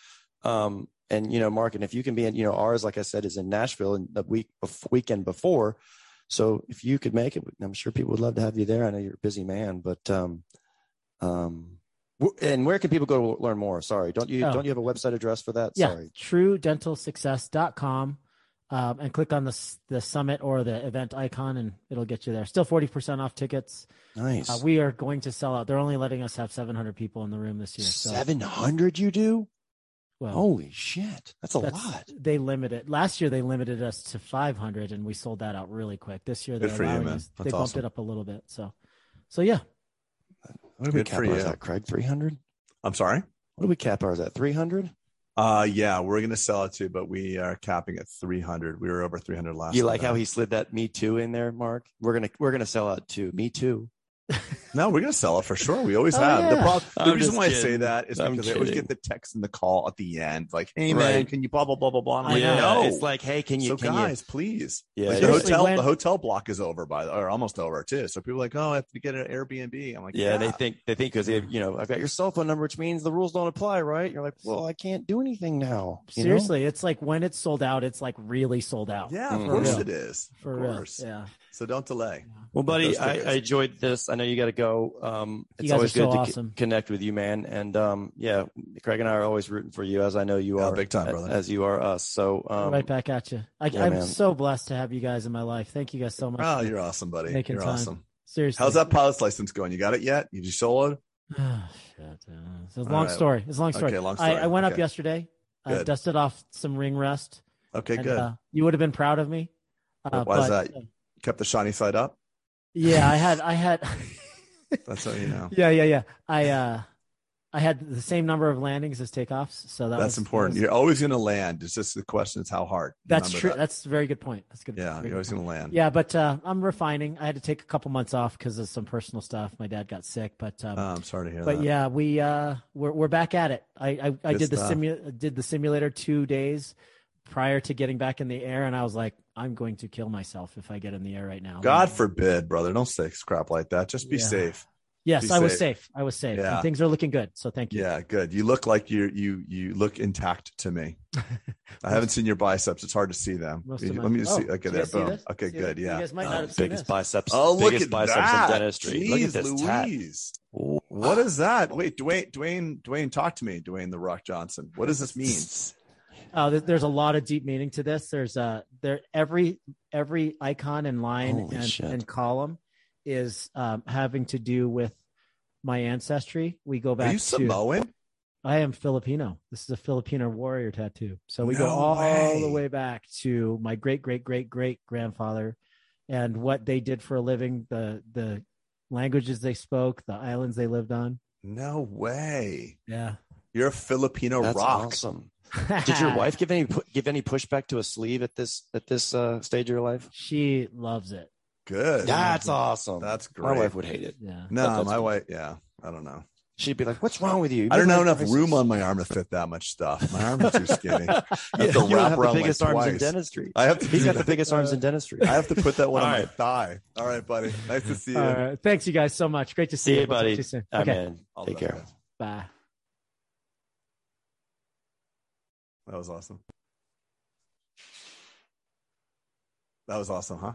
Um, and you know, Mark, and if you can be in, you know, ours, like I said, is in Nashville and the week weekend before. So if you could make it, I'm sure people would love to have you there. I know you're a busy man, but um, um, and where can people go to learn more? Sorry, don't you Oh. don't you have a website address for that? yeah, Sorry. truedentalsuccess.com. Um, and click on the the summit or the event icon, and it'll get you there. Still forty percent off tickets. Nice. Uh, we are going to sell out. They're only letting us have seven hundred people in the room this year. So Seven hundred, you do? Well, Holy shit, that's a that's- lot. They limited last year. They limited us to 500, and we sold that out really quick. This year, they're Good for you, man. us- they bumped awesome. it up a little bit. So, so yeah, What do we cap for ours you. at, Craig? Three hundred. I'm sorry. What do we cap ours at? Three hundred. Uh, yeah, we're gonna sell it too, but we are capping at 300. We were over 300 last. You like time. how he slid that Me Too in there, Mark? We're gonna we're gonna sell out too. Me Too. No, we're gonna sell it for sure. We always Oh, have. The, problem, the reason just why I say that is I'm because I always get the text and the call at the end, like, "Hey man, Right. can you blah blah blah blah blah?" And I'm like, know. no, It's like, hey, can you? so can guys, please. Yeah, Like, the hotel, when- the hotel block is over by, or almost over too. So people are like, "Oh, I have to get an Airbnb." I'm like, "Yeah, Yeah, they think they think because you know I've got your cell phone number, which means the rules don't apply, right? You're like, well, I can't do anything now. you know? seriously, it's like when it's sold out, it's like really sold out. yeah, of Mm. course real. it is, for of real. Yeah, So don't delay. Well, buddy, I. I enjoyed this. I know you got to go. Um, You it's guys always are so good to co- awesome. connect with you, man. And um, yeah, Craig and I are always rooting for you, as I know you Yeah, are, big time, brother. as you are us. So um, right back at you. I, yeah, I'm man. so blessed to have you guys in my life. Thank you guys so much. Oh, you're awesome, buddy. making You're time. awesome. Seriously, How's that pilot's license going? You got it yet? You just sold it? Oh, shit. Uh, It's a long right. story. It's a long story. Okay, long I, story. I went up Okay. yesterday. I Good. dusted off some ring rust. Okay, and, good. Uh, you would have been proud of me. Uh, Why is but, that? Kept the shiny side up. yeah, I had. I had. That's how you know. yeah, yeah, yeah. I uh, I had the same number of landings as takeoffs, so that That's was, important. was- You're always going to land. It's just the question is how hard. that's true. that. That's a very good point. That's good. yeah, you're always going to land. Yeah, but uh, I'm refining. I had to take a couple months off because of some personal stuff. My dad got sick, but um, Oh, I'm sorry to hear that. but that. yeah, we uh, we're we're back at it. I I, I did the simu- did the simulator two days prior to getting back in the air, and I was like, I'm going to kill myself if I get in the air right now. God forbid, brother. Don't say crap like that. Just be Yeah. safe. Yes, be I was safe. safe. I was safe. Yeah. And things are looking good. So thank you. Yeah, good. You look like you you you look intact to me. I haven't seen your biceps. It's hard to see them. Most You- of my- Let me just Oh, see. do Okay, there. guys see Boom. Okay, See good. this? Yeah. You guys might not uh, have seen biggest this. biceps. Oh, look biggest at biceps that. in dentistry. look at Jeez this tat. Louise. What is that? Wait, Dwayne, Dwayne, Dwayne, talk to me, Dwayne the Rock Johnson. What does this mean? Oh, there's a lot of deep meaning to this. There's uh there every every icon and line and, and column is um, having to do with my ancestry. We go Are back you to Samoan? I am Filipino. This is a Filipino warrior tattoo. So we go No all the way back to my great great great great grandfather and what they did for a living, the the languages they spoke, the islands they lived on. No way. Yeah. You're a Filipino That's rock. awesome. Did your wife give any give any pushback to a sleeve at this at this uh, stage of your life? She loves it. Good. That's awesome. That's great. My wife would hate it. Yeah. No, That's my cool. wife. Yeah, I don't know. She'd be like, "What's wrong with you?" I don't have enough crisis." room on my arm to fit that much stuff. My arms are too skinny. I have Yeah, to you wrap have the biggest like arms in dentistry. I have to. He's do got the biggest arms in dentistry. I have to put that one on All my thigh. All right, buddy. Nice to see you. All right. Thanks you guys so much. Great to see, See you, We'll talk buddy. to you soon. All right, okay. man. Take care. best. Bye. That was awesome. That was awesome, huh?